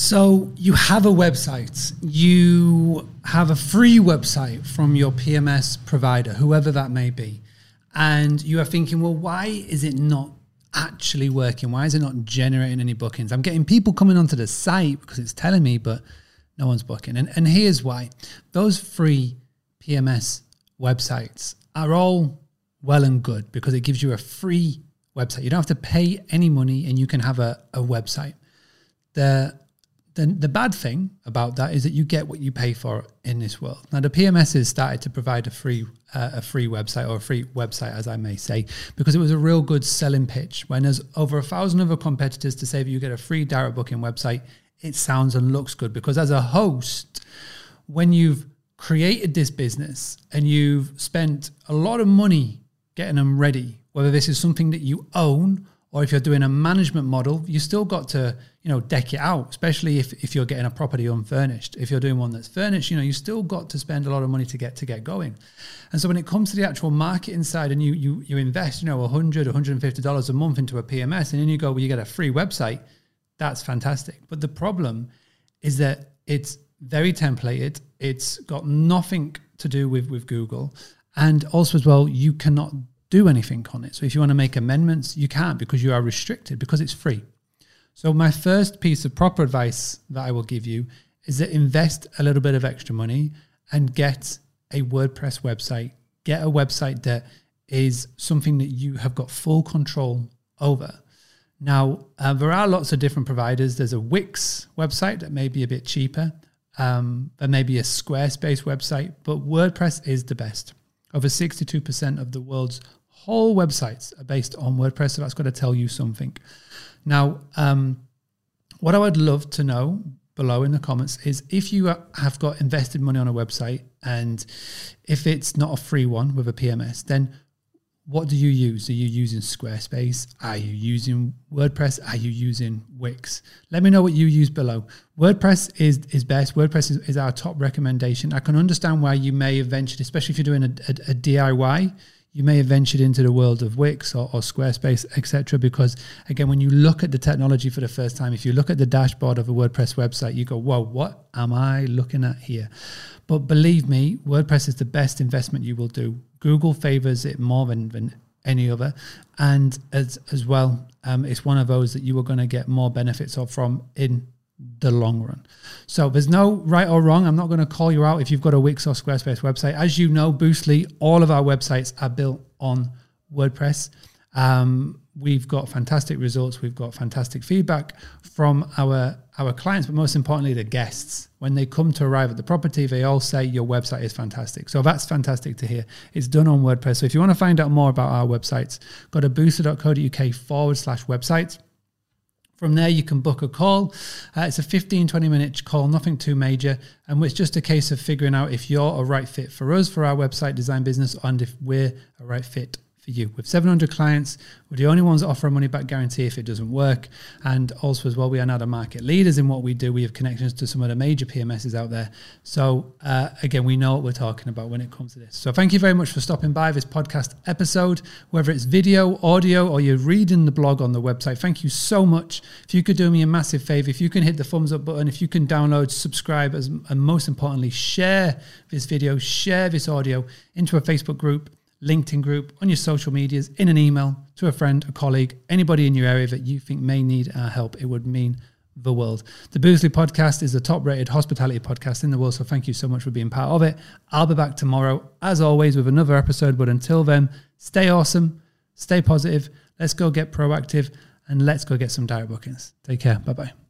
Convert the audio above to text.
So you have a website, you have a free website from your PMS provider, whoever that may be, and you are thinking, well, why is it not actually working? Why is it not generating any bookings? I'm getting people coming onto the site because it's telling me, but no one's booking. And, and here's why those free PMS websites are all well and good because it gives you a free website. You don't have to pay any money and you can have a, a website. The the, the bad thing about that is that you get what you pay for in this world. Now, the PMS has started to provide a free uh, a free website or a free website, as I may say, because it was a real good selling pitch. When there's over a thousand other competitors to say that you get a free direct booking website, it sounds and looks good. Because as a host, when you've created this business and you've spent a lot of money getting them ready, whether this is something that you own or if you're doing a management model, you still got to, you know, deck it out, especially if, if you're getting a property unfurnished. If you're doing one that's furnished, you know, you still got to spend a lot of money to get to get going. And so when it comes to the actual marketing side and you you you invest, you know, 100, 150 dollars a month into a PMS and then you go, well, you get a free website, that's fantastic. But the problem is that it's very templated. It's got nothing to do with with Google. And also as well, you cannot do anything on it. So if you want to make amendments, you can't because you are restricted because it's free. So my first piece of proper advice that I will give you is that invest a little bit of extra money and get a WordPress website. Get a website that is something that you have got full control over. Now, uh, there are lots of different providers. There's a Wix website that may be a bit cheaper. Um, there may be a Squarespace website, but WordPress is the best. Over 62% of the world's whole websites are based on WordPress. So that's got to tell you something. Now, um, what I would love to know below in the comments is if you have got invested money on a website and if it's not a free one with a PMS, then what do you use? Are you using Squarespace? Are you using WordPress? Are you using Wix? Let me know what you use below. WordPress is, is best. WordPress is, is our top recommendation. I can understand why you may have ventured, especially if you're doing a, a, a DIY, you may have ventured into the world of Wix or, or Squarespace, etc. Because again, when you look at the technology for the first time, if you look at the dashboard of a WordPress website, you go, "Whoa, what am I looking at here?" But believe me, WordPress is the best investment you will do. Google favors it more than, than any other, and as as well, um, it's one of those that you are going to get more benefits of from in the long run. So there's no right or wrong. I'm not going to call you out if you've got a Wix or Squarespace website. As you know, Boostly, all of our websites are built on WordPress. Um, we've got fantastic results. We've got fantastic feedback from our our clients, but most importantly, the guests. When they come to arrive at the property, they all say your website is fantastic. So that's fantastic to hear. It's done on WordPress. So if you want to find out more about our websites, go to boostly.co.uk forward slash websites from there, you can book a call. Uh, it's a 15, 20 minute call, nothing too major. And it's just a case of figuring out if you're a right fit for us, for our website design business, and if we're a right fit for you. With 700 clients, we're the only ones that offer a money back guarantee if it doesn't work. And also, as well, we are now the market leaders in what we do. We have connections to some of the major PMSs out there. So, uh, again, we know what we're talking about when it comes to this. So, thank you very much for stopping by this podcast episode, whether it's video, audio, or you're reading the blog on the website. Thank you so much. If you could do me a massive favor, if you can hit the thumbs up button, if you can download, subscribe, as, and most importantly, share this video, share this audio into a Facebook group LinkedIn group, on your social medias, in an email to a friend, a colleague, anybody in your area that you think may need our help. It would mean the world. The Boostly podcast is the top rated hospitality podcast in the world. So thank you so much for being part of it. I'll be back tomorrow, as always, with another episode. But until then, stay awesome, stay positive. Let's go get proactive and let's go get some direct bookings. Take care. Bye bye.